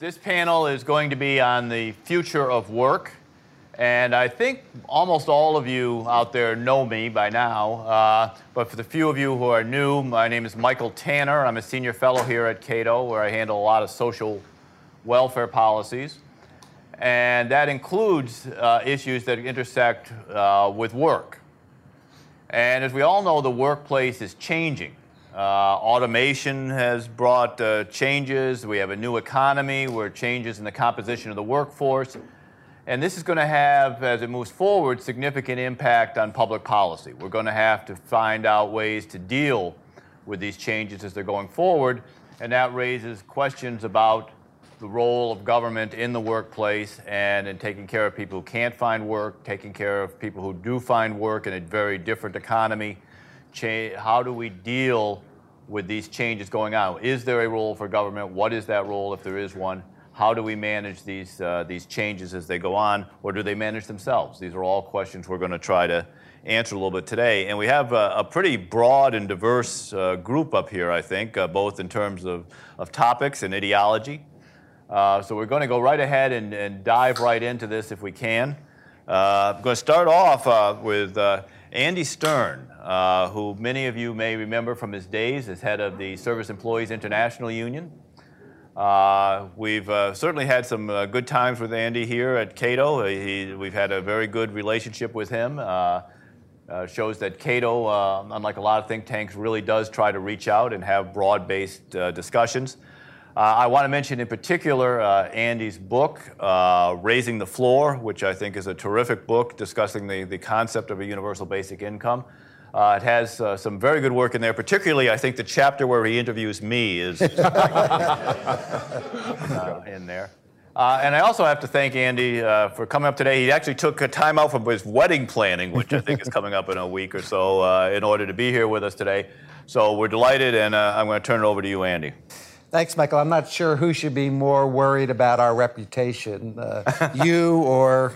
This panel is going to be on the future of work. And I think almost all of you out there know me by now. Uh, but for the few of you who are new, my name is Michael Tanner. I'm a senior fellow here at Cato, where I handle a lot of social welfare policies. And that includes uh, issues that intersect uh, with work. And as we all know, the workplace is changing. Uh, automation has brought uh, changes. We have a new economy where changes in the composition of the workforce. And this is going to have, as it moves forward, significant impact on public policy. We're going to have to find out ways to deal with these changes as they're going forward. And that raises questions about the role of government in the workplace and in taking care of people who can't find work, taking care of people who do find work in a very different economy how do we deal with these changes going on? Is there a role for government? What is that role if there is one? How do we manage these, uh, these changes as they go on, or do they manage themselves? These are all questions we're going to try to answer a little bit today. And we have a, a pretty broad and diverse uh, group up here, I think, uh, both in terms of, of topics and ideology. Uh, so we're going to go right ahead and, and, dive right into this if we can. Uh, I'm going to start off uh, with Andy Stern, uh, who many of you may remember from his days as head of the Service Employees International Union. Uh, we've uh, certainly had some uh, good times with Andy here at Cato. He, we've had a very good relationship with him. Shows that Cato, unlike a lot of think tanks, really does try to reach out and have broad based discussions. Uh, I want to mention in particular uh, Andy's book, uh, Raising the Floor, which I think is a terrific book discussing the, the concept of a universal basic income. Uh, it has uh, some very good work in there, particularly I think the chapter where he interviews me is uh, in there. and I also have to thank Andy for coming up today. He actually took a time out from his wedding planning, which I think is coming up in a week or so, in order to be here with us today. So we're delighted, and I'm going to turn it over to you, Andy. Thanks, Michael. I'm not sure who should be more worried about our reputation, uh, you or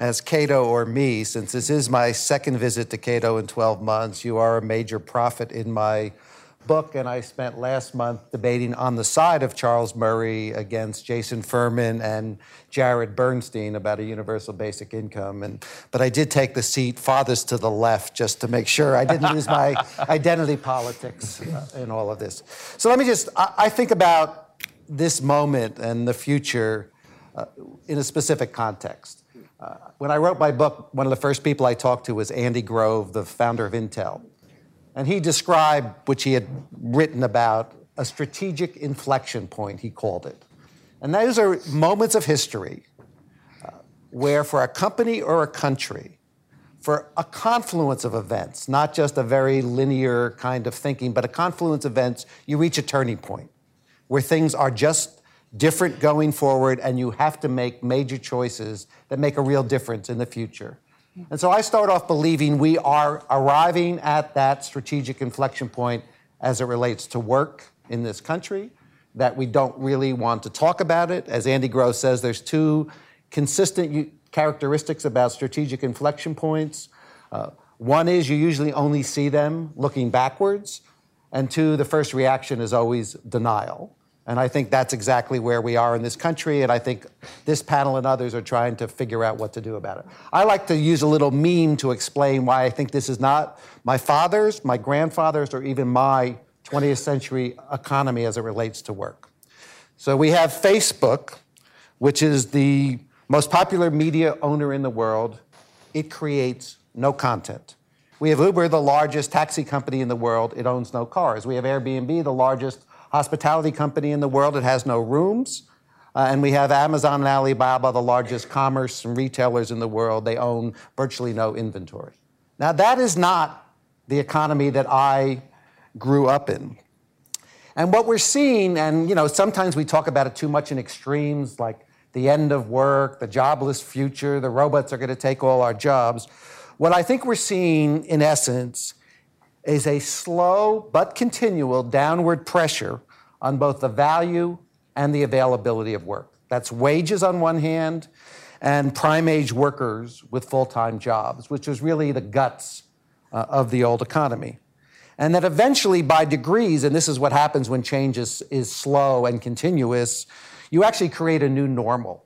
as Cato or me, since this is my second visit to Cato in 12 months. You are a major prophet in my book, and I spent last month debating on the side of Charles Murray against Jason Furman and Jared Bernstein about a universal basic income. And but I did take the seat farthest to the left just to make sure I didn't lose my identity politics uh, in all of this. So let me just I, I think about this moment and the future uh, in a specific context. Uh, when I wrote my book, one of the first people I talked to was Andy Grove, the founder of Intel. And he described, which he had written about, a strategic inflection point, he called it. And those are moments of history uh, where, for a company or a country, for a confluence of events, not just a very linear kind of thinking, but a confluence of events, you reach a turning point where things are just different going forward and you have to make major choices that make a real difference in the future. And so I start off believing we are arriving at that strategic inflection point as it relates to work in this country, that we don't really want to talk about it. As Andy Grove says, there's two consistent characteristics about strategic inflection points. Uh, one is you usually only see them looking backwards, and two, the first reaction is always denial. And I think that's exactly where we are in this country. And I think this panel and others are trying to figure out what to do about it. I like to use a little meme to explain why I think this is not my father's, my grandfather's, or even my 20th century economy as it relates to work. So we have Facebook, which is the most popular media owner in the world. It creates no content. We have Uber, the largest taxi company in the world. It owns no cars. We have Airbnb, the largest hospitality company in the world. It has no rooms. Uh, and we have Amazon and Alibaba, the largest commerce and retailers in the world. They own virtually no inventory. Now, that is not the economy that I grew up in. And what we're seeing, and you know, sometimes we talk about it too much in extremes, like the end of work, the jobless future, the robots are going to take all our jobs. What I think we're seeing, in essence, is a slow but continual downward pressure on both the value and the availability of work. That's wages on one hand and prime age workers with full time jobs, which was really the guts uh, of the old economy. And that eventually, by degrees, and this is what happens when change is, is slow and continuous, you actually create a new normal.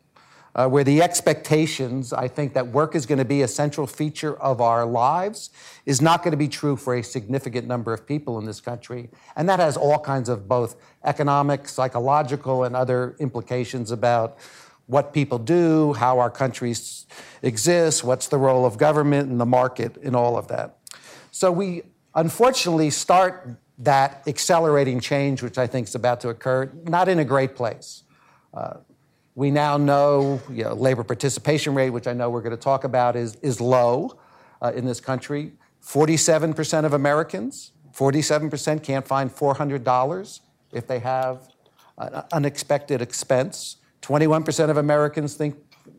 Uh, where the expectations, I think, that work is going to be a central feature of our lives is not going to be true for a significant number of people in this country. And that has all kinds of both economic, psychological, and other implications about what people do, how our countries exist, what's the role of government and the market in all of that. So we unfortunately start that accelerating change, which I think is about to occur, not in a great place. Uh, we now know, you know, labor participation rate, which I know we're going to talk about, is, is low uh, in this country. 47% of Americans, 47% can't find $400 if they have an unexpected expense. 21% of Americans think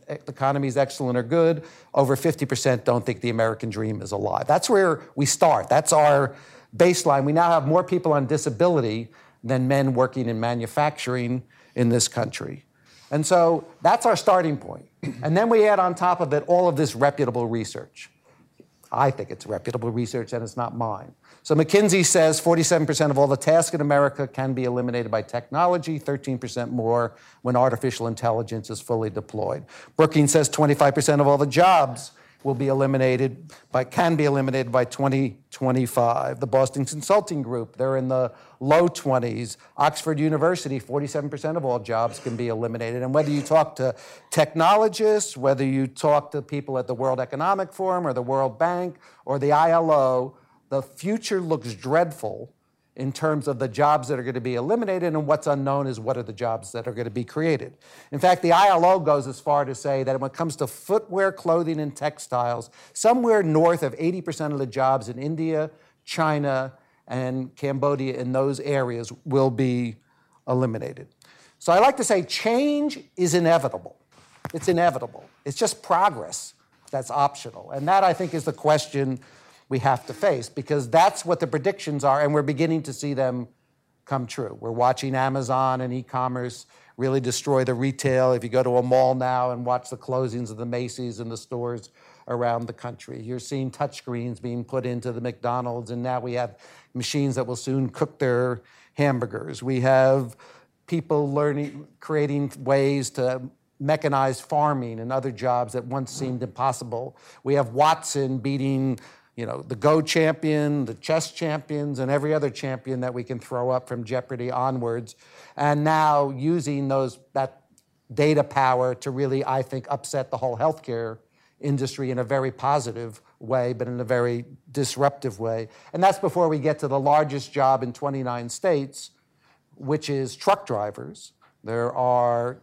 the economy is excellent or good. Over 50% don't think the American dream is alive. That's where we start. That's our baseline. We now have more people on disability than men working in manufacturing in this country. And so that's our starting point. And then we add on top of it all of this reputable research. I think it's reputable research and it's not mine. So McKinsey says 47% of all the tasks in America can be eliminated by technology, 13% more when artificial intelligence is fully deployed. Brookings says 25% of all the jobs will be eliminated by can be eliminated by 2025. The Boston Consulting Group, they're in the low 20s. Oxford University, 47% of all jobs can be eliminated. And whether you talk to technologists, whether you talk to people at the World Economic Forum or the World Bank or the ILO, the future looks dreadful in terms of the jobs that are going to be eliminated, and what's unknown is what are the jobs that are going to be created. In fact, the ILO goes as far to say that when it comes to footwear, clothing, and textiles, somewhere north of 80% of the jobs in India, China, and Cambodia in those areas will be eliminated. So I like to say change is inevitable. It's inevitable. It's just progress that's optional. And that, I think, is the question we have to face because that's what the predictions are, and we're beginning to see them come true. We're watching Amazon and e commerce really destroy the retail. If you go to a mall now and watch the closings of the Macy's and the stores around the country, you're seeing touchscreens being put into the McDonald's, and now we have machines that will soon cook their hamburgers. We have people learning, creating ways to mechanize farming and other jobs that once seemed impossible. We have Watson beating you know, the Go champion, the chess champions, and every other champion that we can throw up from Jeopardy onwards. And now using those that data power to really, I think, upset the whole healthcare industry in a very positive way, but in a very disruptive way. And that's before we get to the largest job in 29 states, which is truck drivers. There are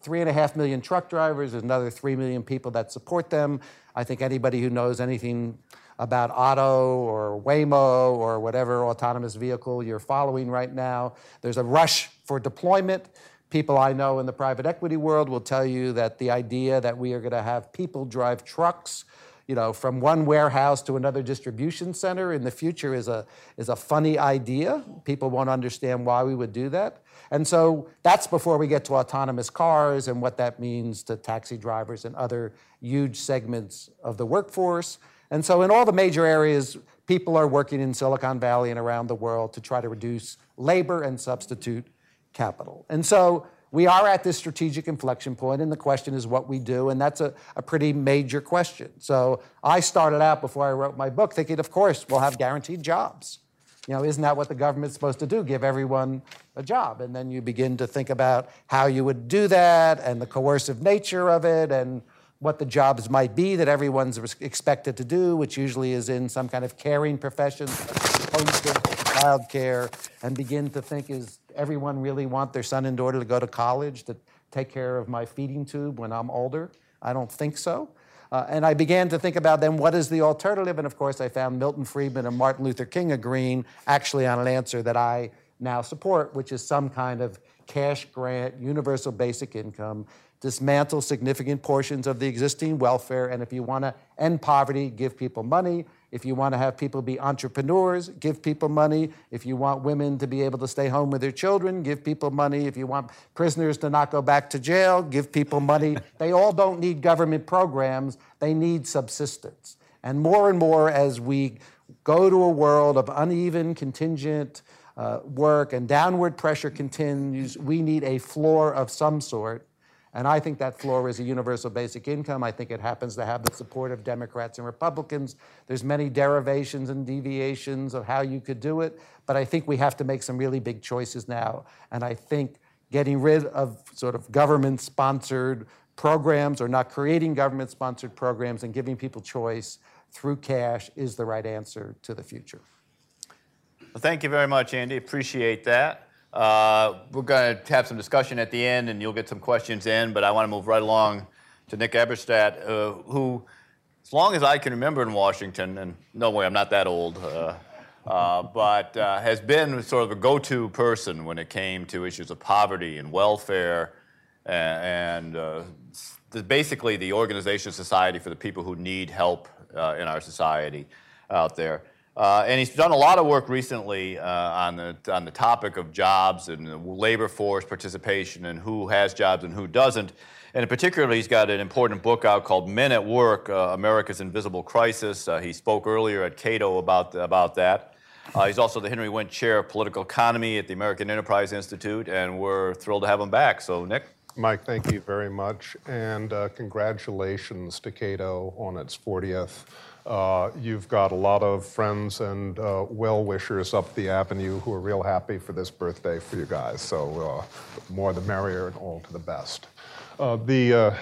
three and a half million truck drivers, there's another three million people that support them. I think anybody who knows anything about Otto or Waymo or whatever autonomous vehicle you're following right now. There's a rush for deployment. People I know in the private equity world will tell you that the idea that we are going to have people drive trucks you know, from one warehouse to another distribution center in the future is a, is a funny idea. People won't understand why we would do that. And so that's before we get to autonomous cars and what that means to taxi drivers and other huge segments of the workforce. And so, in all the major areas, people are working in Silicon Valley and around the world to try to reduce labor and substitute capital. And so, we are at this strategic inflection point, and the question is what we do, and that's a, a pretty major question. So, I started out before I wrote my book thinking, of course, we'll have guaranteed jobs. You know, isn't that what the government's supposed to do? Give everyone a job. And then you begin to think about how you would do that and the coercive nature of it and what the jobs might be that everyone's expected to do, which usually is in some kind of caring profession, child care, and begin to think is everyone really want their son and daughter to go to college to take care of my feeding tube when I'm older? I don't think so. Uh, and I began to think about then what is the alternative? And of course, I found Milton Friedman and Martin Luther King agreeing actually on an answer that I now support, which is some kind of cash grant, universal basic income dismantle significant portions of the existing welfare. And if you want to end poverty, give people money. If you want to have people be entrepreneurs, give people money. If you want women to be able to stay home with their children, give people money. If you want prisoners to not go back to jail, give people money. they all don't need government programs, they need subsistence. And more and more as we go to a world of uneven, contingent, uh, work and downward pressure continues, we need a floor of some sort. And I think that floor is a universal basic income. I think it happens to have the support of Democrats and Republicans. There's many derivations and deviations of how you could do it, but I think we have to make some really big choices now. And I think getting rid of sort of government-sponsored programs or not creating government-sponsored programs and giving people choice through cash is the right answer to the future. Well, thank you very much, Andy. Appreciate that. Uh, we're going to have some discussion at the end, and you'll get some questions in. But I want to move right along to Nick Eberstadt, uh, who, as long as I can remember in Washington, and no way, I'm not that old, uh, uh but uh, has been sort of a go-to person when it came to issues of poverty and welfare, and, and uh, basically the organization society for the people who need help in our society out there. Uh, and he's done a lot of work recently uh, on, the, on the topic of jobs and labor force participation and who has jobs and who doesn't. And in particular, he's got an important book out called Men at Work uh, America's Invisible Crisis. Uh, he spoke earlier at Cato about, about that. Uh, he's also the Henry Wendt Chair of Political Economy at the American Enterprise Institute, and we're thrilled to have him back. So, Nick? Mike, thank you very much. And uh, congratulations to Cato on its 40th uh, you've got a lot of friends and uh, well wishers up the avenue who are real happy for this birthday for you guys. So, uh, more the merrier and all to the best. Uh, the, uh,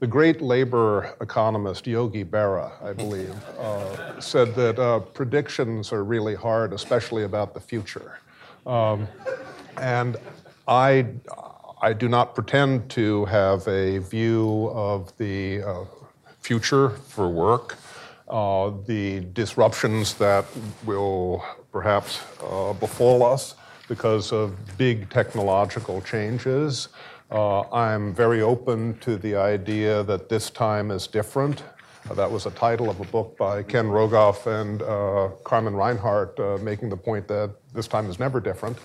the great labor economist Yogi Berra, I believe, uh, said that predictions are really hard, especially about the future. Um, and I, I do not pretend to have a view of the future for work uh, the disruptions that will perhaps uh, befall us because of big technological changes. Uh, I'm very open to the idea that this time is different. Uh, that was a title of a book by Ken Rogoff and uh, Carmen Reinhart uh, making the point that this time is never different.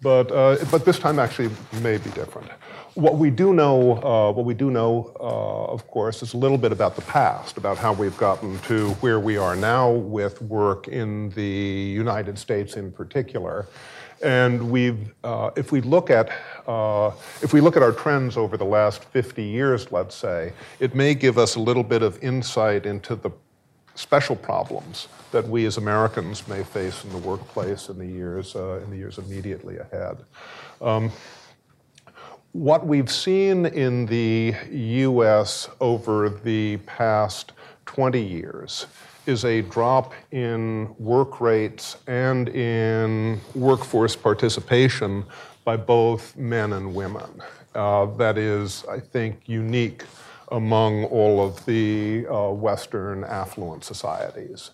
But, but this time actually may be different. What we do know, uh, what we do know, uh, of course, is a little bit about the past, about how we've gotten to where we are now with work in the United States in particular. And we've, uh, if we look at, uh, if we look at our trends over the last 50 years, let's say, it may give us a little bit of insight into the special problems that we as Americans may face in the workplace in the years, uh, in the years immediately ahead. Um, what we've seen in the US over the past 20 years is a drop in work rates and in workforce participation by both men and women. Uh, that is, I think, unique among all of the uh, Western affluent societies.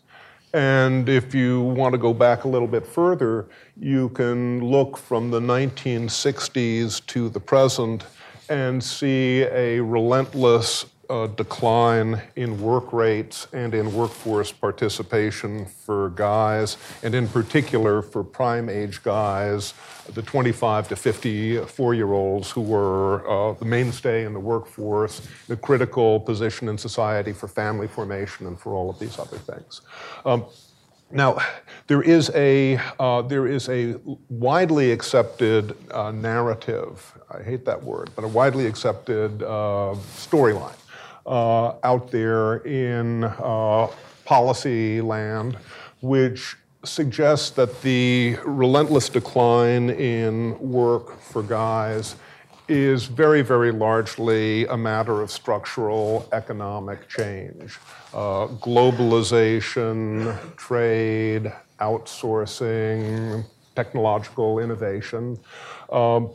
And if you want to go back a little bit further, you can look from the 1960s to the present and see a relentless uh, decline in work rates and in workforce participation for guys, and in particular for prime age guys, the 25 to 54 year olds who were uh, the mainstay in the workforce, the critical position in society for family formation and for all of these other things. Um, now, there is a, uh, there is a widely accepted uh, narrative, I hate that word, but a widely accepted uh, storyline out there in uh, policy land, which suggests that the relentless decline in work for guys is very, very largely a matter of structural economic change. Uh, globalization, trade, outsourcing, technological innovation. Um,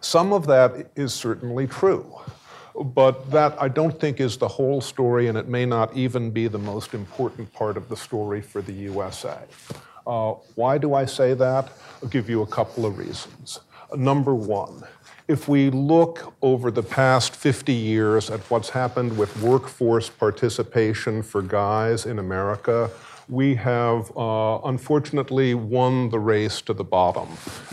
some of that is certainly true. But that I don't think is the whole story, and it may not even be the most important part of the story for the USA. Uh, why do I say that? I'll give you a couple of reasons. Number one, if we look over the past 50 years at what's happened with workforce participation for guys in America, we have uh, unfortunately won the race to the bottom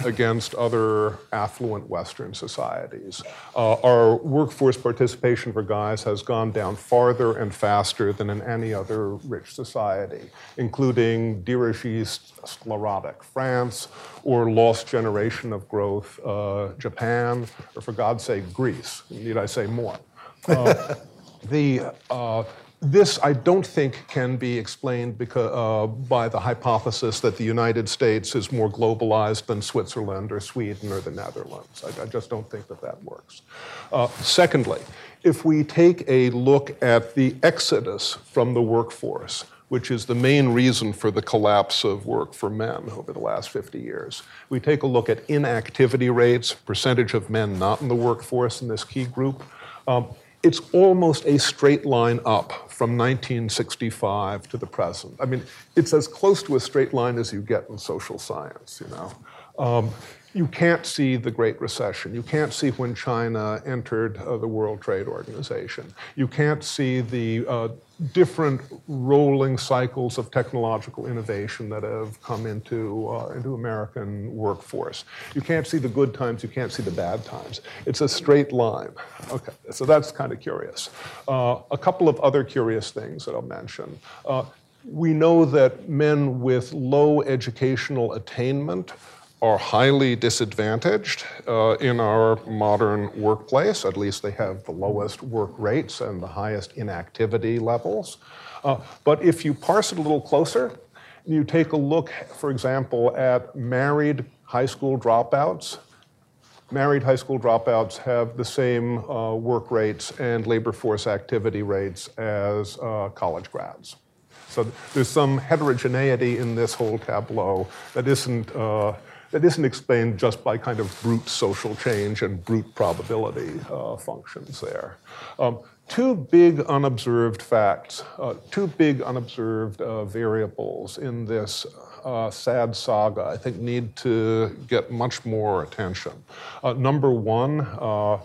against other affluent Western societies. Uh, our workforce participation for guys has gone down farther and faster than in any other rich society, including dirigiste sclerotic France or lost generation of growth uh, Japan, or for God's sake, Greece. Need I say more? Uh, the uh, this, I don't think, can be explained because, uh, by the hypothesis that the United States is more globalized than Switzerland or Sweden or the Netherlands. I, I just don't think that that works. Uh, secondly, if we take a look at the exodus from the workforce, which is the main reason for the collapse of work for men over the last 50 years. We take a look at inactivity rates, percentage of men not in the workforce in this key group. Um, it's almost a straight line up from 1965 to the present. I mean, it's as close to a straight line as you get in social science, you know. Um, you can't see the Great Recession. You can't see when China entered uh, the World Trade Organization. You can't see the uh, different rolling cycles of technological innovation that have come into, uh, into American workforce. You can't see the good times, you can't see the bad times. It's a straight line. Okay, so that's kind of curious. Uh, a couple of other curious things that I'll mention. Uh, we know that men with low educational attainment are highly disadvantaged uh, in our modern workplace. At least they have the lowest work rates and the highest inactivity levels. Uh, but if you parse it a little closer, you take a look, for example, at married high school dropouts. Married high school dropouts have the same uh, work rates and labor force activity rates as uh, college grads. So there's some heterogeneity in this whole tableau that isn't uh, that isn't explained just by kind of brute social change and brute probability uh, functions there. Um, two big unobserved facts, uh, two big unobserved uh, variables in this uh, sad saga, I think, need to get much more attention. Uh, number one, uh,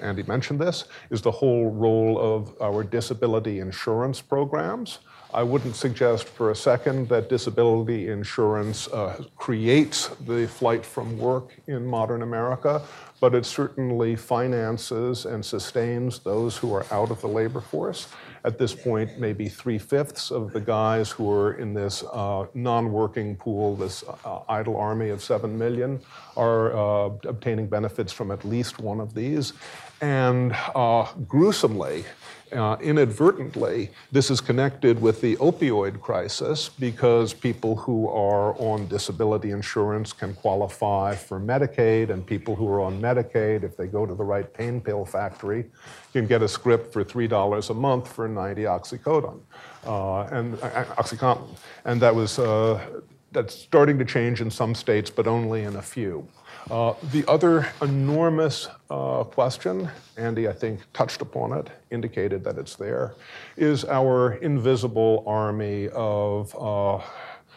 Andy mentioned this, is the whole role of our disability insurance programs. I wouldn't suggest for a second that disability insurance uh, creates the flight from work in modern America, but it certainly finances and sustains those who are out of the labor force. At this point, maybe three fifths of the guys who are in this uh, non working pool, this uh, idle army of 7 million, are uh, obtaining benefits from at least one of these. And uh, gruesomely, uh, inadvertently, this is connected with the opioid crisis because people who are on disability insurance can qualify for Medicaid, and people who are on Medicaid, if they go to the right pain pill factory, can get a script for $3 a month for 90 oxycodone uh, and uh, OxyContin. And that was uh, that's starting to change in some states, but only in a few. Uh, the other enormous uh, question, Andy, I think, touched upon it, indicated that it's there, is our invisible army of uh,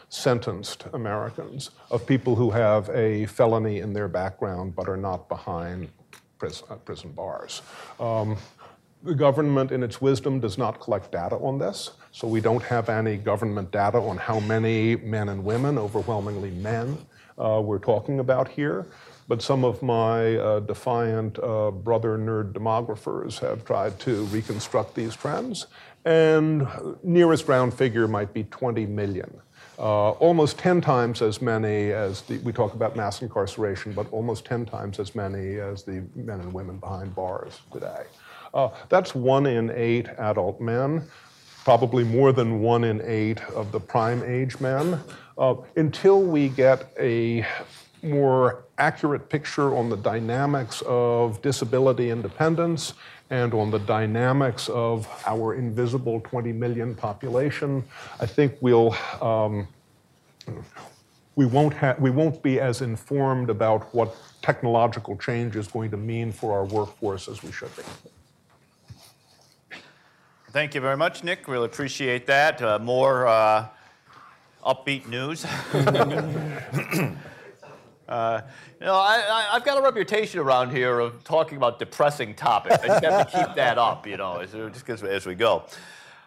sentenced Americans, of people who have a felony in their background but are not behind prison, uh, prison bars. Um, the government, in its wisdom, does not collect data on this, so we don't have any government data on how many men and women, overwhelmingly men, uh, we're talking about here. But some of my uh, defiant uh, brother nerd demographers have tried to reconstruct these trends, and nearest round figure might be 20 million. Uh, almost 10 times as many as the, we talk about mass incarceration, but almost 10 times as many as the men and women behind bars today. Uh, that's one in eight adult men, probably more than one in eight of the prime age men. Uh, until we get a more accurate picture on the dynamics of disability independence and on the dynamics of our invisible 20 million population, I think we'll. Um, we won't, ha- we won't be as informed about what technological change is going to mean for our workforce as we should be. Thank you very much, Nick. Really appreciate that. Uh, more uh, upbeat news. uh, you know, I, have got a reputation around here of talking about depressing topics. I just have to keep that up, you know, as, just as, as we go.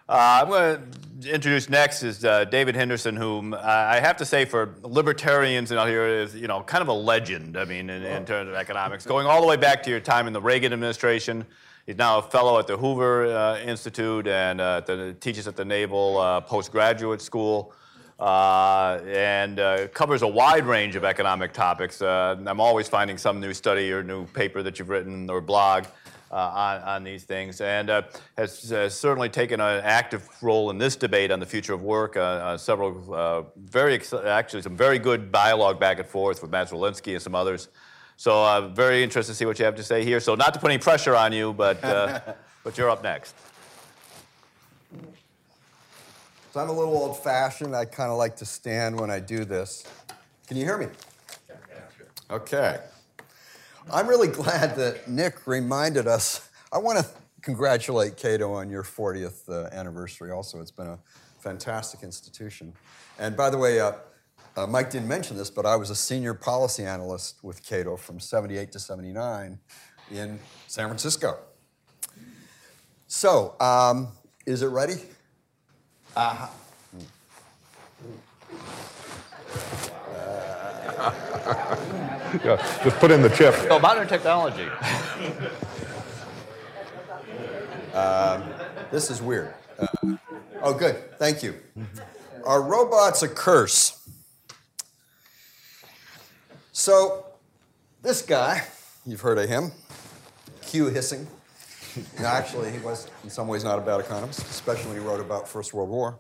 Uh, I'm going to introduce next is uh, David Henderson, whom I have to say for libertarians out here is you know kind of a legend. I mean, in, in terms of economics, going all the way back to your time in the Reagan administration. He's now a fellow at the Hoover uh, Institute and uh, the, teaches at the Naval uh, Postgraduate School. Uh, and uh, covers a wide range of economic topics. Uh, I'm always finding some new study or new paper that you've written or blog on, on these things, and has, has certainly taken an active role in this debate on the future of work. Several very, actually, some very good dialogue back and forth with Matt Zwolinski and some others. So, uh, very interested to see what you have to say here. So, not to put any pressure on you, but but you're up next. So I'm a little old fashioned. I kind of like to stand when I do this. Can you hear me? Okay. I'm really glad that Nick reminded us. I want to congratulate Cato on your 40th uh, anniversary also. It's been a fantastic institution. And by the way, uh, uh, Mike didn't mention this, but I was a senior policy analyst with Cato from 78 to 79 in San Francisco. So, um, is it ready? Yeah, just put in the chip. So, modern technology. This is weird. Uh, oh, good. Thank you. Are robots a curse? So, this guy, you've heard of him, Hugh Hissing. No, actually, he was in some ways not a bad economist, especially when he wrote about First World War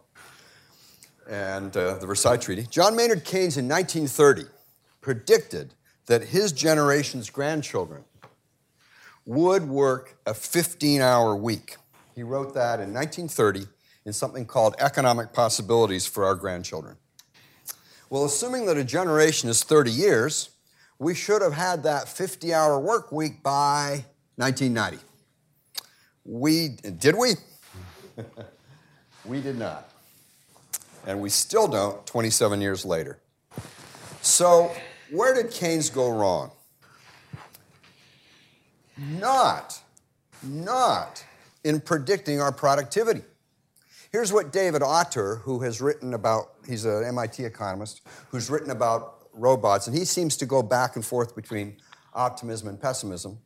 and uh, the Versailles Treaty. John Maynard Keynes in 1930 predicted that his generation's grandchildren would work a 15 hour week. He wrote that in 1930 in something called Economic Possibilities for Our Grandchildren. Well, assuming that a generation is 30 years, we should have had that 50 hour work week by 1990. We did we? we did not. And we still don't 27 years later. So, where did Keynes go wrong? Not, not in predicting our productivity. Here's what David Autor, who has written about, he's an MIT economist, who's written about robots, and he seems to go back and forth between optimism and pessimism.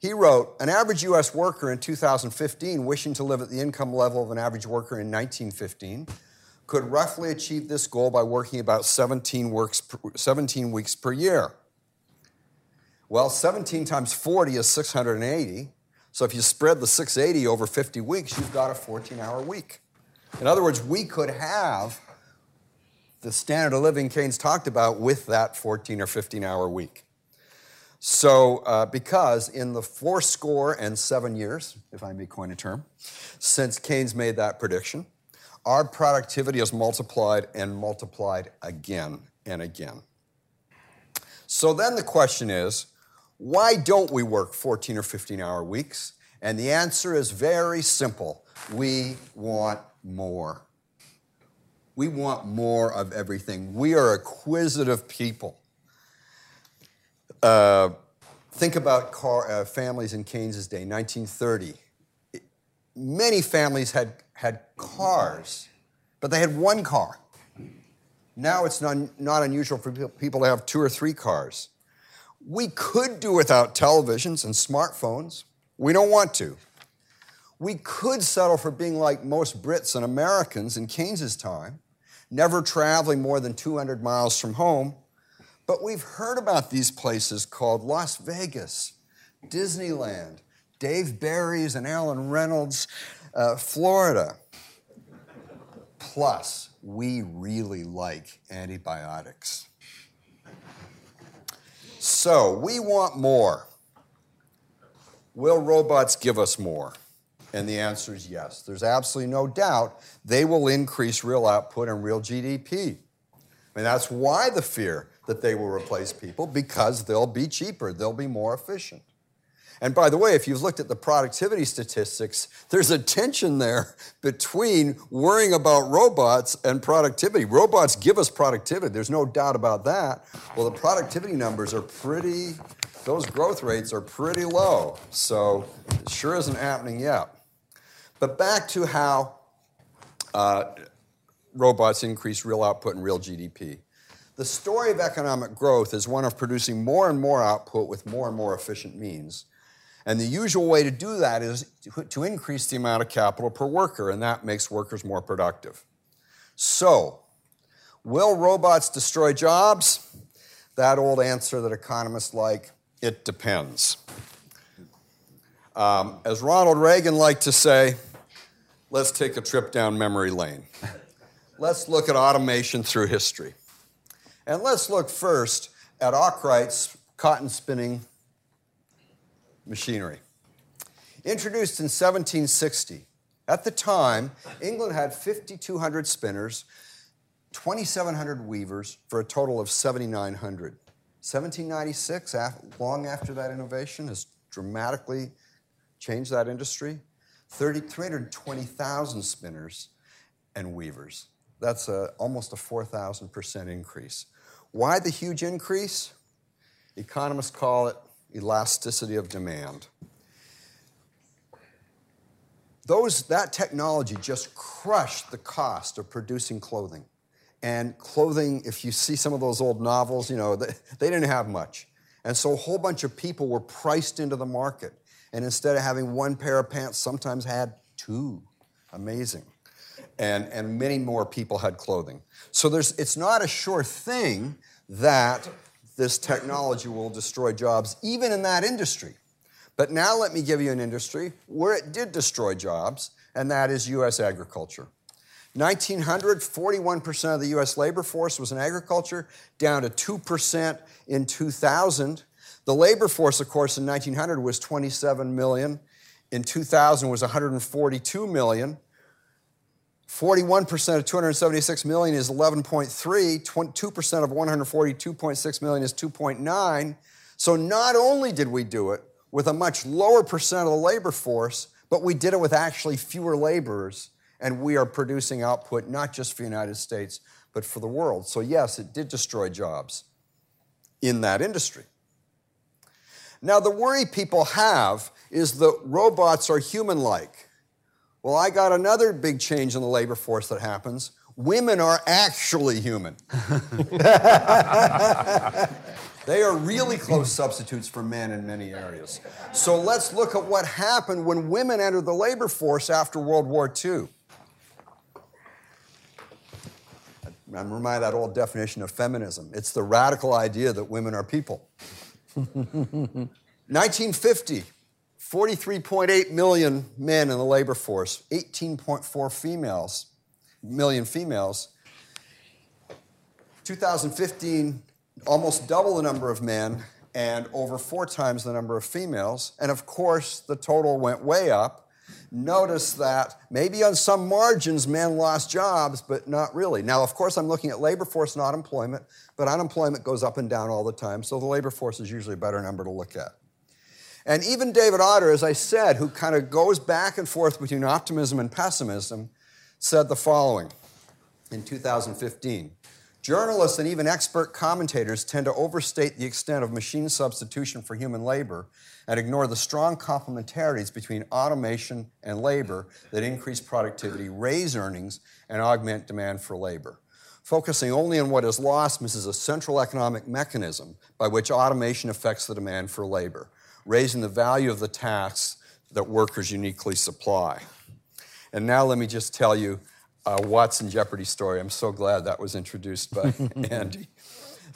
He wrote An average US worker in 2015 wishing to live at the income level of an average worker in 1915 could roughly achieve this goal by working about 17, works per, 17 weeks per year. Well, 17 times 40 is 680. So if you spread the 680 over 50 weeks, you've got a 14 hour week. In other words, we could have the standard of living Keynes talked about with that 14 or 15 hour week. So, uh, because in the four score and seven years, if I may coin a term, since Keynes made that prediction, our productivity has multiplied and multiplied again and again. So then the question is why don't we work 14 or 15 hour weeks? And the answer is very simple we want more. We want more of everything. We are acquisitive people. Uh, think about car, uh, families in Keynes's day, 1930. Many families had, had cars, but they had one car. Now it's not, not unusual for people to have two or three cars. We could do without televisions and smartphones. We don't want to. We could settle for being like most Brits and Americans in Keynes's time, never traveling more than 200 miles from home. But we've heard about these places called Las Vegas, Disneyland, Dave Barry's and Alan Reynolds, uh, Florida. Plus, we really like antibiotics. So, we want more. Will robots give us more? And the answer is yes. There's absolutely no doubt they will increase real output and real GDP. Mean, that's why the fear that they will replace people, because they'll be cheaper, they'll be more efficient. And by the way, if you've looked at the productivity statistics, there's a tension there between worrying about robots and productivity. Robots give us productivity, there's no doubt about that. Well, the productivity numbers are pretty, those growth rates are pretty low. So it sure isn't happening yet. But back to how uh, robots increase real output and real GDP. The story of economic growth is one of producing more and more output with more and more efficient means. And the usual way to do that is to increase the amount of capital per worker, and that makes workers more productive. So, will robots destroy jobs? That old answer that economists like it depends. Um, as Ronald Reagan liked to say, let's take a trip down memory lane. let's look at automation through history. And let's look first at Arkwright's cotton spinning machinery. Introduced in 1760, at the time, England had 5,200 spinners, 2,700 weavers, for a total of 7,900. 1796, long after that innovation, has dramatically changed that industry. 30, 320,000 spinners and weavers. That's a, almost a 4,000% increase. Why the huge increase? Economists call it elasticity of demand. Those, that technology just crushed the cost of producing clothing. And clothing, if you see some of those old novels, you know, they, they didn't have much. And so a whole bunch of people were priced into the market. And instead of having one pair of pants, sometimes had two. Amazing. And, and many more people had clothing. So there's, it's not a sure thing that this technology will destroy jobs, even in that industry. But now let me give you an industry where it did destroy jobs, and that is U.S. agriculture. 1900, 41% of the US labor force was in agriculture, down to 2% in 2000. The labor force, of course, in 1900 was 27 million. In 2000 was 142 million. 41% of 276 million is 11.3. 2% of 142.6 million is 2.9. So not only did we do it with a much lower percent of the labor force, but we did it with actually fewer laborers and we are producing output not just for the United States, but for the world. So, yes, it did destroy jobs in that industry. Now, the worry people have is that robots are human like. Well, I got another big change in the labor force that happens. Women are actually human. they are really close substitutes for men in many areas. So let's look at what happened when women entered the labor force after World War II. I'm reminded of that old definition of feminism. It's the radical idea that women are people. 1950, 43.8 million men in the labor force, 18.4 females, million females. 2015, almost double the number of men and over four times the number of females. And of course, the total went way up notice that maybe on some margins men lost jobs, but not really. Now, of course, I'm looking at labor force, not employment, but unemployment goes up and down all the time, so the labor force is usually a better number to look at. And even David Autor, as I said, who kind of goes back and forth between optimism and pessimism, said the following in 2015. Journalists and even expert commentators tend to overstate the extent of machine substitution for human labor and ignore the strong complementarities between automation and labor that increase productivity, raise earnings, and augment demand for labor. Focusing only on what is lost misses a central economic mechanism by which automation affects the demand for labor, raising the value of the tasks that workers uniquely supply. And now let me just tell you a Watson Jeopardy story. I'm so glad that was introduced by Andy.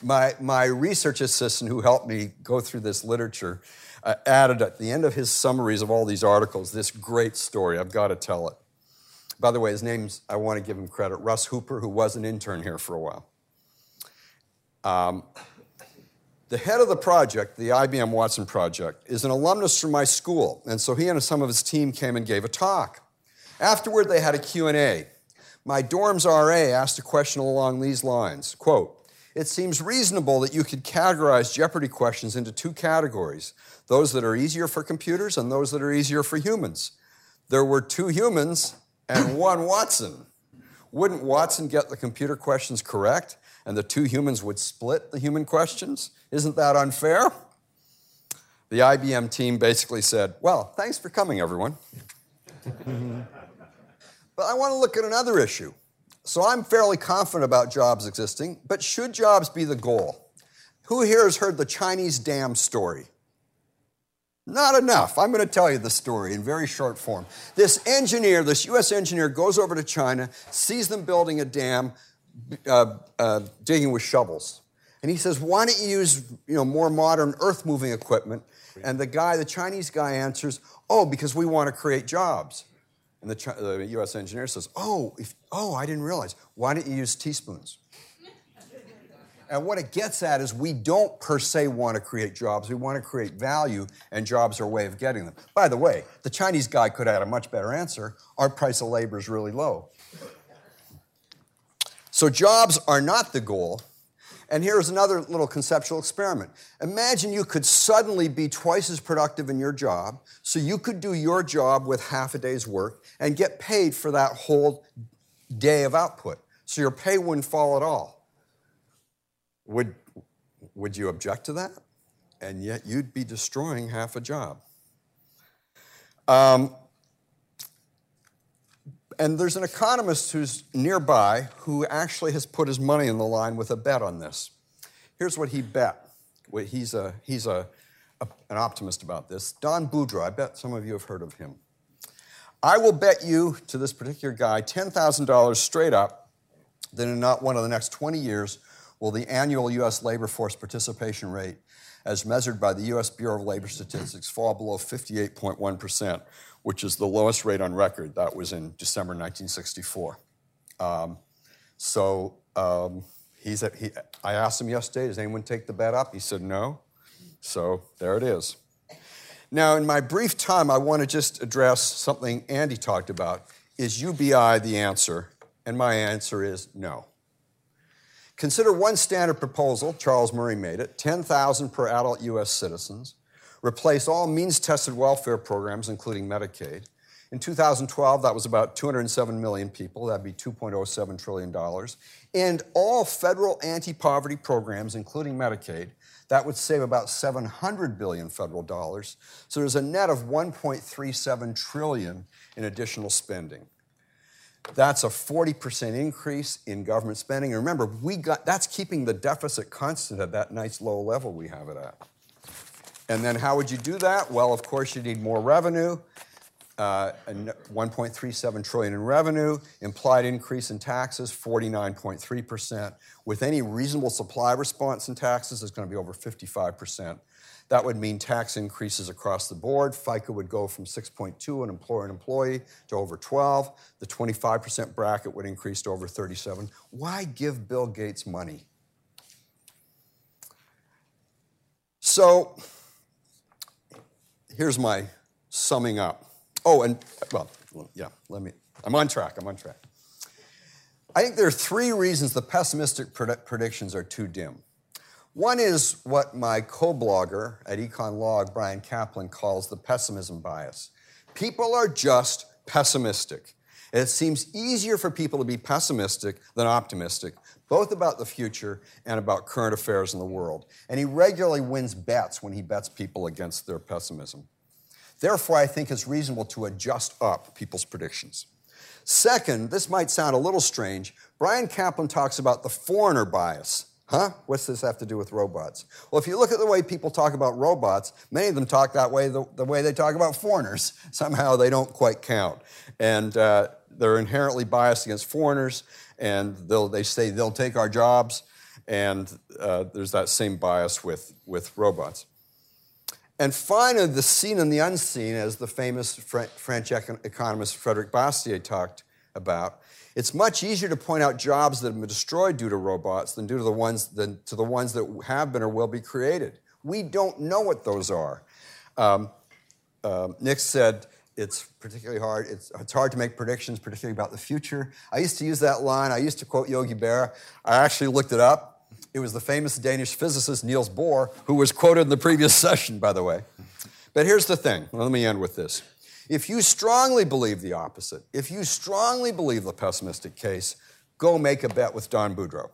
My, my research assistant who helped me go through this literature uh, added at the end of his summaries of all these articles this great story. I've got to tell it. By the way, his name's, I want to give him credit, Russ Hooper, who was an intern here for a while. Um, the head of the project, the IBM Watson project, is an alumnus from my school, and so he and some of his team came and gave a talk. Afterward, they had a Q&A. My dorm's RA asked a question along these lines, quote, it seems reasonable that you could categorize Jeopardy questions into two categories those that are easier for computers and those that are easier for humans. There were two humans and one Watson. Wouldn't Watson get the computer questions correct and the two humans would split the human questions? Isn't that unfair? The IBM team basically said, Well, thanks for coming, everyone. but I want to look at another issue. So I'm fairly confident about jobs existing, but should jobs be the goal? Who here has heard the Chinese dam story? Not enough. I'm going to tell you the story in very short form. This engineer, this US engineer, goes over to China, sees them building a dam, uh, uh, digging with shovels. And he says, Why don't you use you know, more modern earth moving equipment? And the guy, the Chinese guy, answers, Oh, because we want to create jobs. And the, the US engineer says, Oh, if, oh, I didn't realize. Why don't you use teaspoons? And what it gets at is we don't per se want to create jobs. We want to create value, and jobs are a way of getting them. By the way, the Chinese guy could have had a much better answer. Our price of labor is really low. So jobs are not the goal. And here's another little conceptual experiment. Imagine you could suddenly be twice as productive in your job, so you could do your job with half a day's work and get paid for that whole day of output. So your pay wouldn't fall at all. Would, would you object to that? And yet you'd be destroying half a job. Um, and there's an economist who's nearby who actually has put his money in the line with a bet on this. Here's what he bet. He's, a, he's a, a, an optimist about this. Don Boudreaux, I bet some of you have heard of him. I will bet you to this particular guy $10,000 straight up that in not one of the next 20 years will the annual U.S. labor force participation rate, as measured by the U.S. Bureau of Labor Statistics, fall below 58.1%, which is the lowest rate on record. That was in December 1964. Um, so um, he's a, he, I asked him yesterday, does anyone take the bet up? He said no. So there it is. Now, in my brief time, I want to just address something Andy talked about. Is UBI the answer? And my answer is no. Consider one standard proposal, Charles Murray made it 10,000 per adult US citizens, replace all means tested welfare programs, including Medicaid. In 2012, that was about 207 million people, that'd be $2.07 trillion. And all federal anti poverty programs, including Medicaid, that would save about 700 billion federal dollars. So there's a net of 1.37 trillion in additional spending. That's a 40% increase in government spending. And remember, we got, that's keeping the deficit constant at that nice low level we have it at. And then how would you do that? Well, of course, you need more revenue. Uh, 1.37 trillion in revenue, implied increase in taxes 49.3%. With any reasonable supply response in taxes, it's going to be over 55%. That would mean tax increases across the board. FICA would go from 6.2 an employer and employee to over 12. The 25% bracket would increase to over 37. Why give Bill Gates money? So here's my summing up. Oh, and well, yeah, let me, I'm on track, I'm on track. I think there are three reasons the pessimistic predictions are too dim. One is what my co blogger at Econ Log, Bryan Caplan, calls the pessimism bias. People are just pessimistic. It seems easier for people to be pessimistic than optimistic, both about the future and about current affairs in the world. And he regularly wins bets when he bets people against their pessimism. Therefore, I think it's reasonable to adjust up people's predictions. Second, this might sound a little strange. Bryan Caplan talks about the foreigner bias. Huh? What's this have to do with robots? Well, if you look at the way people talk about robots, many of them talk that way the, the way they talk about foreigners. Somehow they don't quite count. And uh, they're inherently biased against foreigners, and they say they'll take our jobs, and uh, there's that same bias with, with robots. And finally, the seen and the unseen, as the famous French economist Frederick Bastiat talked about, it's much easier to point out jobs that have been destroyed due to robots than due to the ones, than to the ones that have been or will be created. We don't know what those are. Um, uh, Nick said it's particularly hard. It's, it's hard to make predictions, particularly about the future. I used to use that line. I used to quote Yogi Berra. I actually looked it up. It was the famous Danish physicist Niels Bohr, who was quoted in the previous session, by the way. But here's the thing. Let me end with this. If you strongly believe the opposite, if you strongly believe the pessimistic case, go make a bet with Don Boudreaux.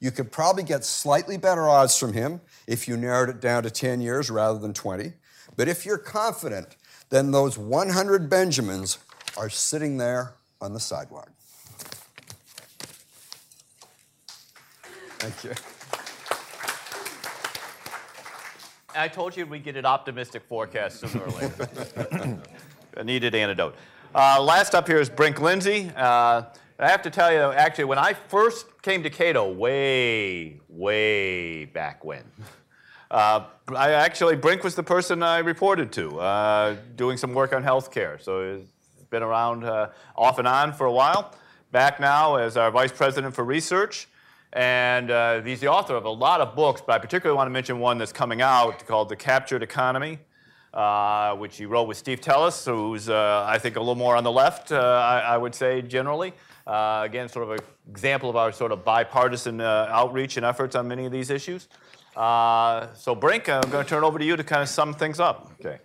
You could probably get slightly better odds from him if you narrowed it down to 10 years rather than 20. But if you're confident, then those 100 Benjamins are sitting there on the sidewalk. Thank you. I told you we'd get an optimistic forecast sooner or later. A needed antidote. Uh, last up here is Brink Lindsey. Uh, I have to tell you, actually, when I first came to Cato, way, way back when, uh, I actually, Brink was the person I reported to, uh, doing some work on healthcare. So he's been around uh, off and on for a while. Back now as our vice president for research. And uh, he's the author of a lot of books, but I particularly want to mention one that's coming out called The Captured Economy, uh, which he wrote with Steve Teles, who's, uh, I think, a little more on the left, I, I, would say, generally. Again, sort of an example of our sort of bipartisan outreach and efforts on many of these issues. So, Brink, I'm going to turn over to you to kind of sum things up. Okay.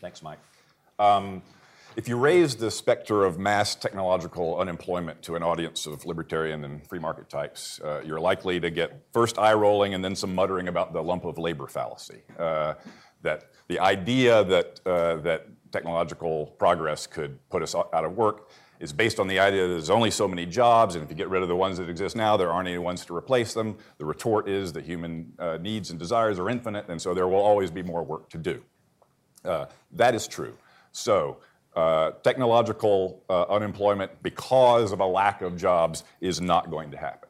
Thanks, Mike. Um, if you raise the specter of mass technological unemployment to an audience of libertarian and free market types, uh, you're likely to get first eye rolling and then some muttering about the lump of labor fallacy. Uh, that the idea that, uh, that technological progress could put us out of work is based on the idea that there's only so many jobs, and if you get rid of the ones that exist now, there aren't any ones to replace them. The retort is that human uh, needs and desires are infinite, and so there will always be more work to do. Uh, that is true. So, uh, technological uh, unemployment because of a lack of jobs is not going to happen.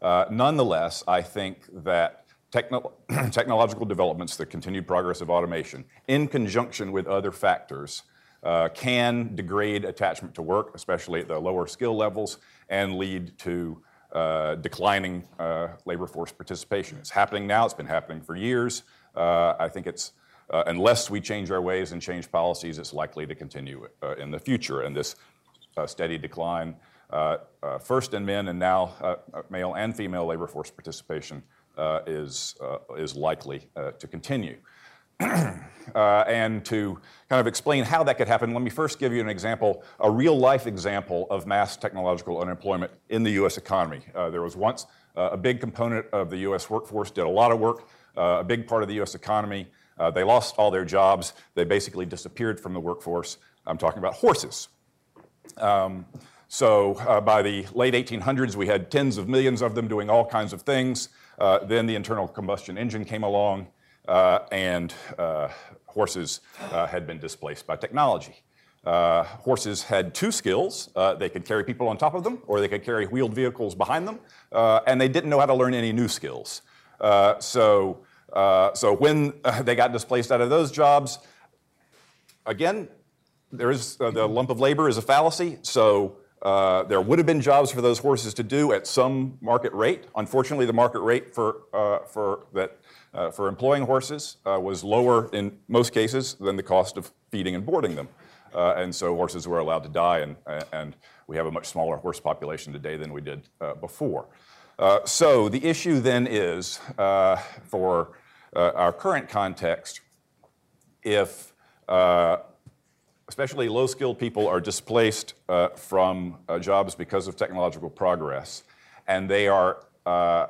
Uh, nonetheless, I think that techno- technological developments, the continued progress of automation, in conjunction with other factors, uh, can degrade attachment to work, especially at the lower skill levels, and lead to uh, declining labor force participation. It's happening now, it's been happening for years. I think it's uh, unless we change our ways and change policies, it's likely to continue uh, in the future. And this uh, steady decline, uh, uh, first in men and now uh, male and female labor force participation, is, is likely to continue. and to kind of explain how that could happen, let me first give you an example, a real life example of mass technological unemployment in the US economy. there was once a big component of the US workforce, did a lot of work, a big part of the US economy uh, they lost all their jobs. They basically disappeared from the workforce. I'm talking about horses. Um, so uh, by the late 1800s, we had tens of millions of them doing all kinds of things. Uh, then the internal combustion engine came along, uh, and uh, horses uh, had been displaced by technology. horses had two skills. they could carry people on top of them, or they could carry wheeled vehicles behind them, and they didn't know how to learn any new skills. so uh, so when uh, they got displaced out of those jobs, again, there is uh, the lump of labor is a fallacy. So uh, there would have been jobs for those horses to do at some market rate. Unfortunately, the market rate for uh, for that for employing horses was lower in most cases than the cost of feeding and boarding them. and so horses were allowed to die, and, and we have a much smaller horse population today than we did before. Uh, so the issue then is uh, for uh, our current context, if uh, especially low skilled people are displaced uh, from uh, jobs because of technological progress, and they are uh,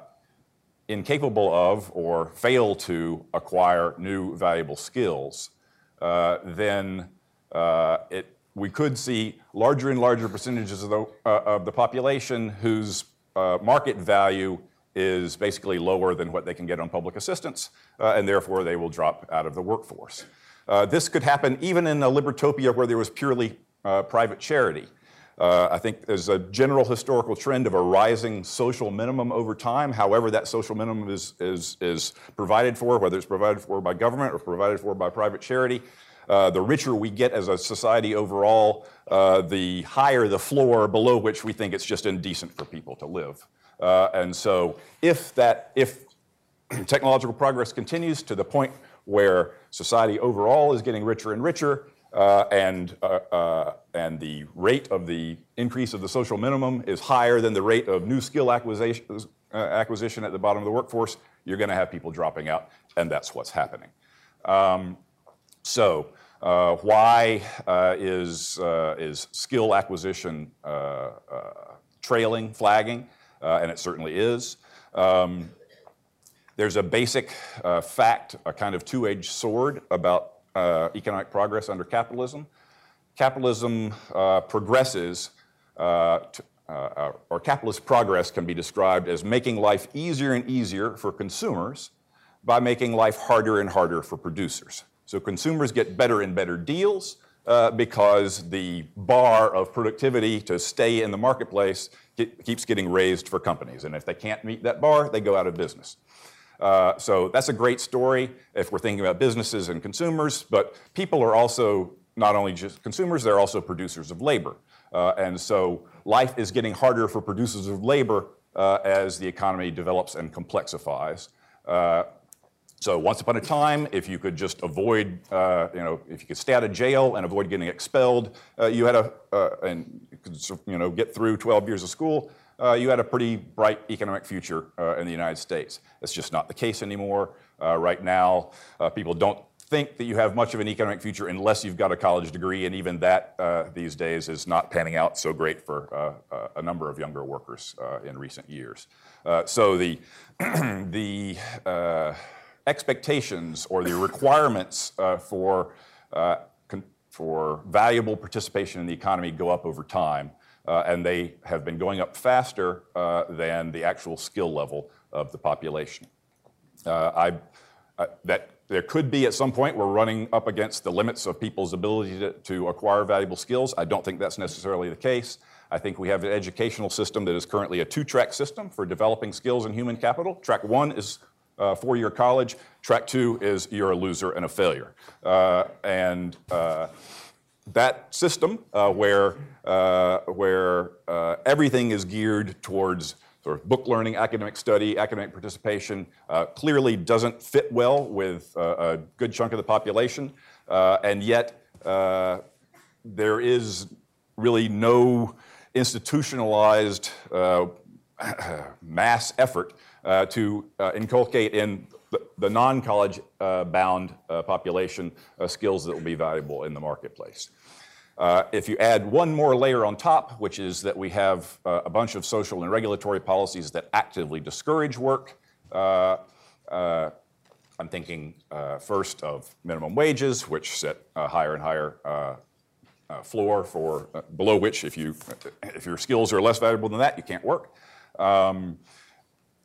incapable of or fail to acquire new valuable skills, uh, then it, we could see larger and larger percentages of the, of the population whose market value is basically lower than what they can get on public assistance, uh, and therefore they will drop out of the workforce. Uh, this could happen even in a libertopia where there was purely uh, private charity. Uh, I think there's a general historical trend of a rising social minimum over time. However, that social minimum is, is, is provided for, whether it's provided for by government or provided for by private charity. Uh, the richer we get as a society overall, uh, the higher the floor below which we think it's just indecent for people to live. Uh, and so if that, if technological progress continues to the point where society overall is getting richer and richer, uh, and, uh, uh, and the rate of the increase of the social minimum is higher than the rate of new skill acquisition, uh, acquisition at the bottom of the workforce, you're going to have people dropping out, and that's what's happening. Um, so, uh, why uh, is, is skill acquisition trailing, flagging? and it certainly is. Um, there's a basic fact, a kind of two edged sword about economic progress under capitalism. Capitalism uh, progresses, uh, to, uh, or capitalist progress can be described as making life easier and easier for consumers by making life harder and harder for producers. So consumers get better and better deals uh, because the bar of productivity to stay in the marketplace keeps getting raised for companies. And if they can't meet that bar, they go out of business. Uh, so that's a great story if we're thinking about businesses and consumers, but people are also not only just consumers, they're also producers of labor. Uh, and so life is getting harder for producers of labor uh, as the economy develops and complexifies. Uh, so once upon a time, if you could just avoid, uh, you know, if you could stay out of jail and avoid getting expelled, uh, you had a, uh, and you could, you know, get through 12 years of school, uh, you had a pretty bright economic future uh, in the United States. That's just not the case anymore. Uh, right now, people don't think that you have much of an economic future unless you've got a college degree, and even that these days is not panning out so great for a number of younger workers in recent years. so the the expectations or the requirements uh, for, uh, for valuable participation in the economy go up over time, uh, and they have been going up faster uh, than the actual skill level of the population. Uh, I, uh, that there could be at some point we're running up against the limits of people's ability to, to acquire valuable skills. I don't think that's necessarily the case. I think we have an educational system that is currently a two track system for developing skills and human capital. Track one is uh, four year college. Track two is you're a loser and a failure. Uh, and uh, that system uh, where, uh, where uh, everything is geared towards sort of book learning, academic study, academic participation, clearly doesn't fit well with a good chunk of the population. and yet, there is really no institutionalized mass effort uh, to uh, inculcate in the, the non college uh, bound uh, population uh, skills that will be valuable in the marketplace. if you add one more layer on top, which is that we have a bunch of social and regulatory policies that actively discourage work, I'm thinking first of minimum wages, which set a higher and higher uh, floor for uh, below which if you if your skills are less valuable than that you can't work um,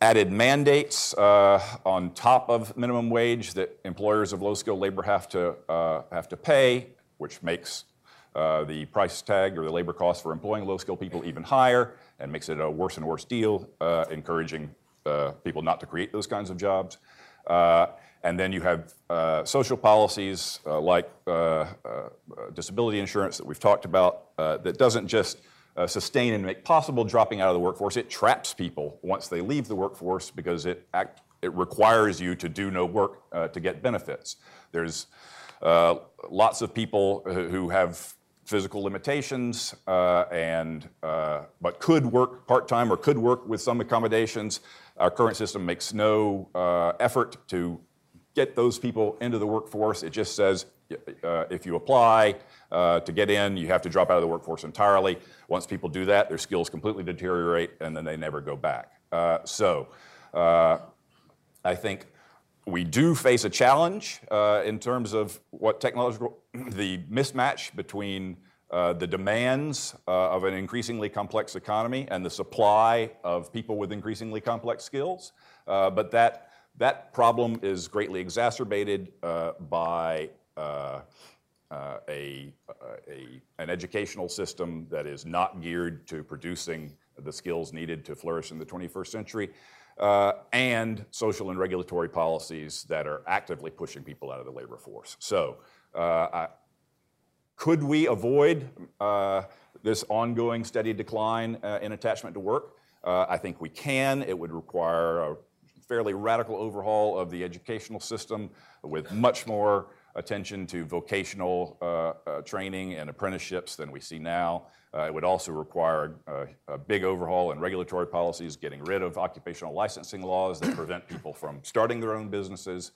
added mandates uh, on top of minimum wage that employers of low-skilled labor have to, uh, have to pay, which makes uh, the price tag or the labor cost for employing low-skilled people even higher and makes it a worse and worse deal, uh, encouraging uh, people not to create those kinds of jobs. Uh, and then you have social policies like disability insurance that we've talked about that doesn't just uh, sustain and make possible dropping out of the workforce. It traps people once they leave the workforce because it, act, it requires you to do no work uh, to get benefits. There's uh, lots of people who have physical limitations uh, and uh, but could work part-time or could work with some accommodations. Our current system makes no uh, effort to get those people into the workforce. It just says if you apply, uh, to get in, you have to drop out of the workforce entirely. Once people do that, their skills completely deteriorate and then they never go back. Uh, so uh, I think we do face a challenge uh, in terms of what technological, the mismatch between uh, the demands uh, of an increasingly complex economy and the supply of people with increasingly complex skills. but that, that problem is greatly exacerbated by uh, a, uh, a, an educational system that is not geared to producing the skills needed to flourish in the 21st century, uh, and social and regulatory policies that are actively pushing people out of the labor force. So, uh, I, could we avoid uh, this ongoing steady decline uh, in attachment to work? I think we can. It would require a fairly radical overhaul of the educational system with much more attention to vocational uh, uh, training and apprenticeships than we see now. Uh, it would also require a, big overhaul in regulatory policies, getting rid of occupational licensing laws that prevent people from starting their own businesses,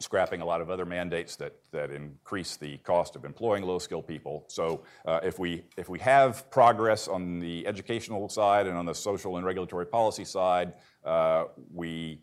scrapping a lot of other mandates that, that increase the cost of employing low-skilled people. So if, we, if we have progress on the educational side and on the social and regulatory policy side, we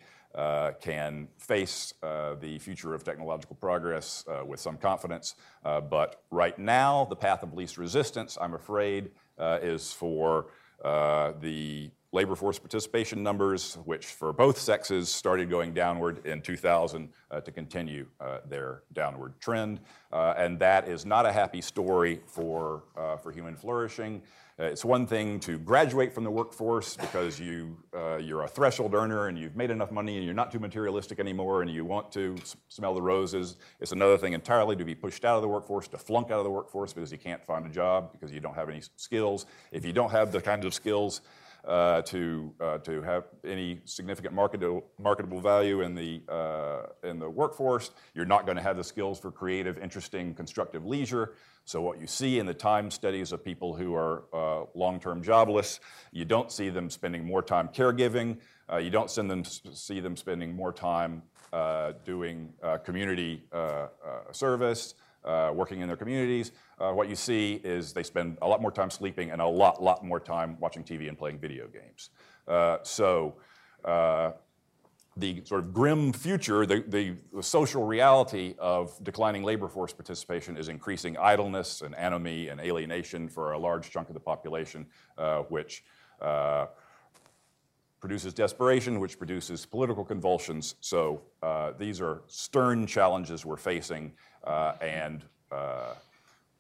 can face uh, the future of technological progress uh, with some confidence. Uh, but right now, the path of least resistance, I'm afraid, uh, is for uh, the labor force participation numbers, which for both sexes started going downward in 2000 uh, to continue uh, their downward trend. Uh, and that is not a happy story for, uh, for human flourishing. Uh, it's one thing to graduate from the workforce because you, uh, you're a threshold earner and you've made enough money and you're not too materialistic anymore and you want to smell the roses. It's another thing entirely to be pushed out of the workforce, to flunk out of the workforce because you can't find a job, because you don't have any skills. If you don't have the kinds of skills to, uh, to have any significant marketable, marketable value in the, uh, in the workforce. You're not going to have the skills for creative, interesting, constructive leisure. So, what you see in the time studies of people who are uh, long term jobless, you don't see them spending more time caregiving. Uh, you don't them, see them spending more time uh, doing uh, community uh, uh, service uh, working in their communities, uh, what you see is they spend a lot more time sleeping and a lot, lot more time watching TV and playing video games. Uh, so uh, the sort of grim future, the, the, the social reality of declining labor force participation is increasing idleness and anomie and alienation for a large chunk of the population, uh, which uh, produces desperation, which produces political convulsions. So uh, these are stern challenges we're facing, and uh,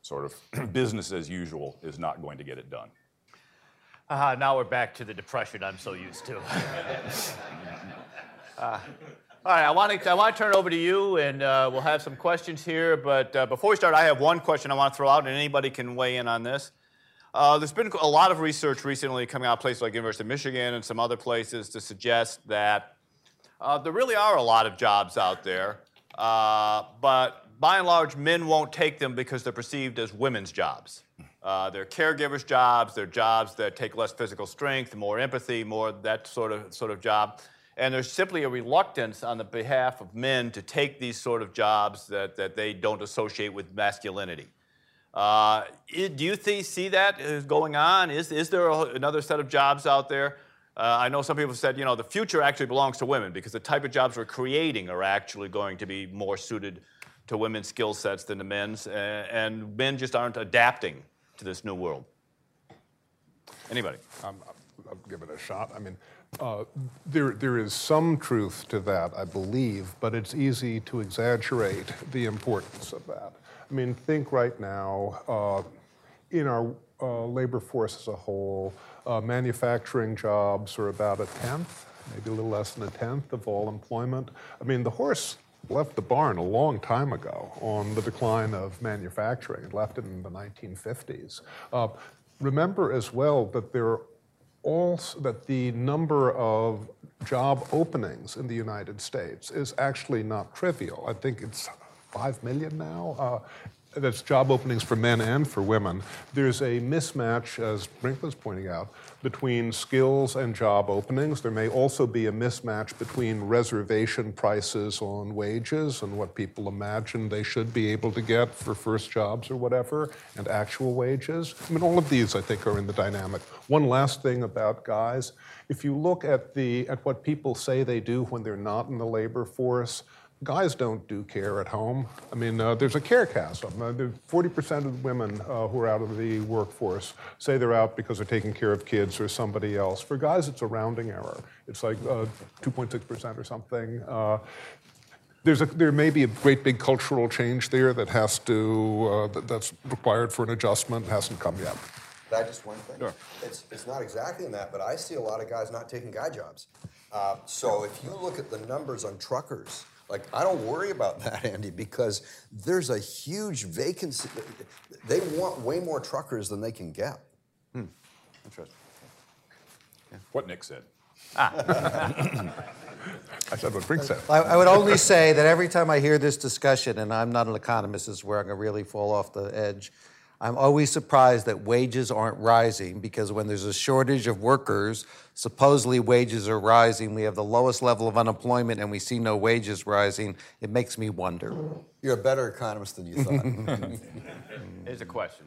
sort of business as usual is not going to get it done. Uh, now we're back to the depression I'm so used to. Uh, all right, I want to I want to turn it over to you, and uh, we'll have some questions here. But uh, before we start, I have one question I want to throw out, and anybody can weigh in on this. Uh, there's been a lot of research recently coming out of places like University of Michigan and some other places to suggest that uh, there really are a lot of jobs out there, uh, but by and large, men won't take them because they're perceived as women's jobs. Uh, they're caregivers' jobs. They're jobs that take less physical strength, more empathy, more that sort of sort of job. And there's simply a reluctance on the behalf of men to take these sort of jobs that, that they don't associate with masculinity. Uh, do you see that going on? Is, is there a, another set of jobs out there? Uh, I know some people said, you know, the future actually belongs to women because the type of jobs we're creating are actually going to be more suited to women's skill sets than to men's, and men just aren't adapting to this new world. Anybody? I'll give it a shot. I mean, uh, there, there is some truth to that, I believe, but it's easy to exaggerate the importance of that. I mean, think right now uh, in our uh, labor force as a whole, uh, manufacturing jobs are about a tenth, maybe a little less than a tenth of all employment. I mean, the horse left the barn a long time ago on the decline of manufacturing. Left it in the 1950s. Uh, remember as well that there are also that the number of job openings in the United States is actually not trivial. I think it's five million now. Uh, that's job openings for men and for women. There's a mismatch, as Brink pointing out, between skills and job openings. There may also be a mismatch between reservation prices on wages and what people imagine they should be able to get for first jobs or whatever, and actual wages. I mean, all of these, I think, are in the dynamic. One last thing about guys if you look at, the, at what people say they do when they're not in the labor force, guys don't do care at home. I mean, uh, there's a care chasm. Uh, 40% of the women uh, who are out of the workforce say they're out because they're taking care of kids or somebody else. For guys, it's a rounding error. It's like uh, 2.6% or something. Uh, there's a, there may be a great big cultural change there that has to, uh, that, that's required for an adjustment, hasn't come yet. Can I just one thing? It's, it's not exactly in that, but I see a lot of guys not taking guy jobs. Uh, so if you look at the numbers on truckers, like I don't worry about that, Andy, because there's a huge vacancy. They want way more truckers than they can get. Hmm. Interesting. What Nick said. Ah. I said what Brink said. I, I would only say that every time I hear this discussion, and I'm not an economist, this is where I'm going to really fall off the edge. I'm always surprised that wages aren't rising because when there's a shortage of workers, supposedly wages are rising. We have the lowest level of unemployment and we see no wages rising. It makes me wonder. You're a better economist than you thought. Here's a question.